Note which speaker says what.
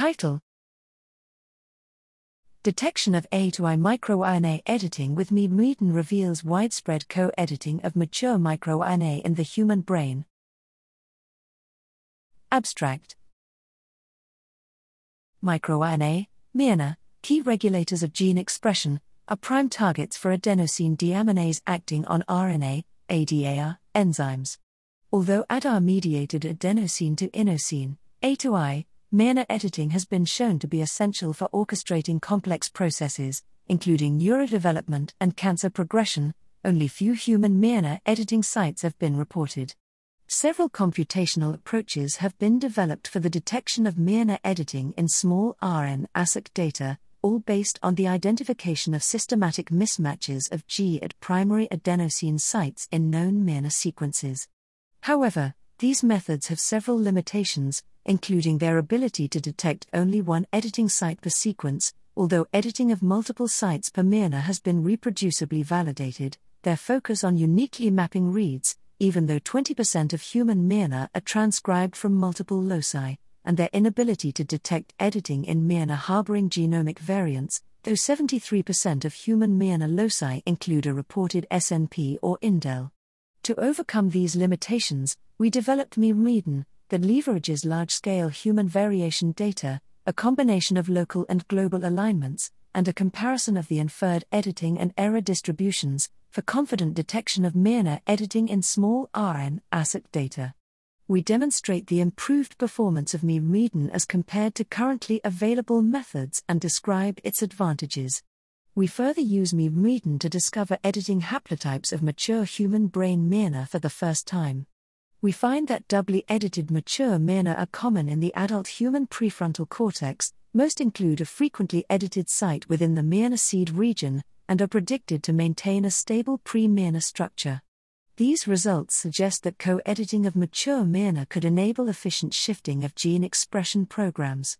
Speaker 1: Title Detection of A to I microRNA editing with miRmedon reveals widespread co editing of mature microRNA in the human brain. Abstract MicroRNA, miRNA, key regulators of gene expression, are prime targets for adenosine deaminase acting on RNA, ADAR, enzymes. Although ADAR mediated adenosine to inosine, A to I, miRNA editing has been shown to be essential for orchestrating complex processes, including neurodevelopment and cancer progression. Only few human miRNA editing sites have been reported. Several computational approaches have been developed for the detection of miRNA editing in small RNA-seq data, all based on the identification of systematic mismatches of G at primary adenosine sites in known miRNA sequences. However, these methods have several limitations, including their ability to detect only one editing site per sequence, although editing of multiple sites per miRNA has been reproducibly validated, their focus on uniquely mapping reads, even though 20% of human miRNA are transcribed from multiple loci, and their inability to detect editing in miRNA harboring genomic variants, though 73% of human miRNA loci include a reported SNP or indel. To overcome these limitations, we developed miRmedon, that leverages large scale human variation data, a combination of local and global alignments, and a comparison of the inferred editing and error distributions, for confident detection of miRNA editing in small RNA-seq data. We demonstrate the improved performance of miRmedon as compared to currently available methods and describe its advantages. We further use miRmedon to discover editing haplotypes of mature human brain miRNA for the first time we find that doubly edited mature miRNA are common in the adult human prefrontal cortex, most include a frequently edited site within the miRNA seed region, and are predicted to maintain a stable pre miRNA structure. These results suggest that co editing of mature miRNA could enable efficient shifting of gene expression programs.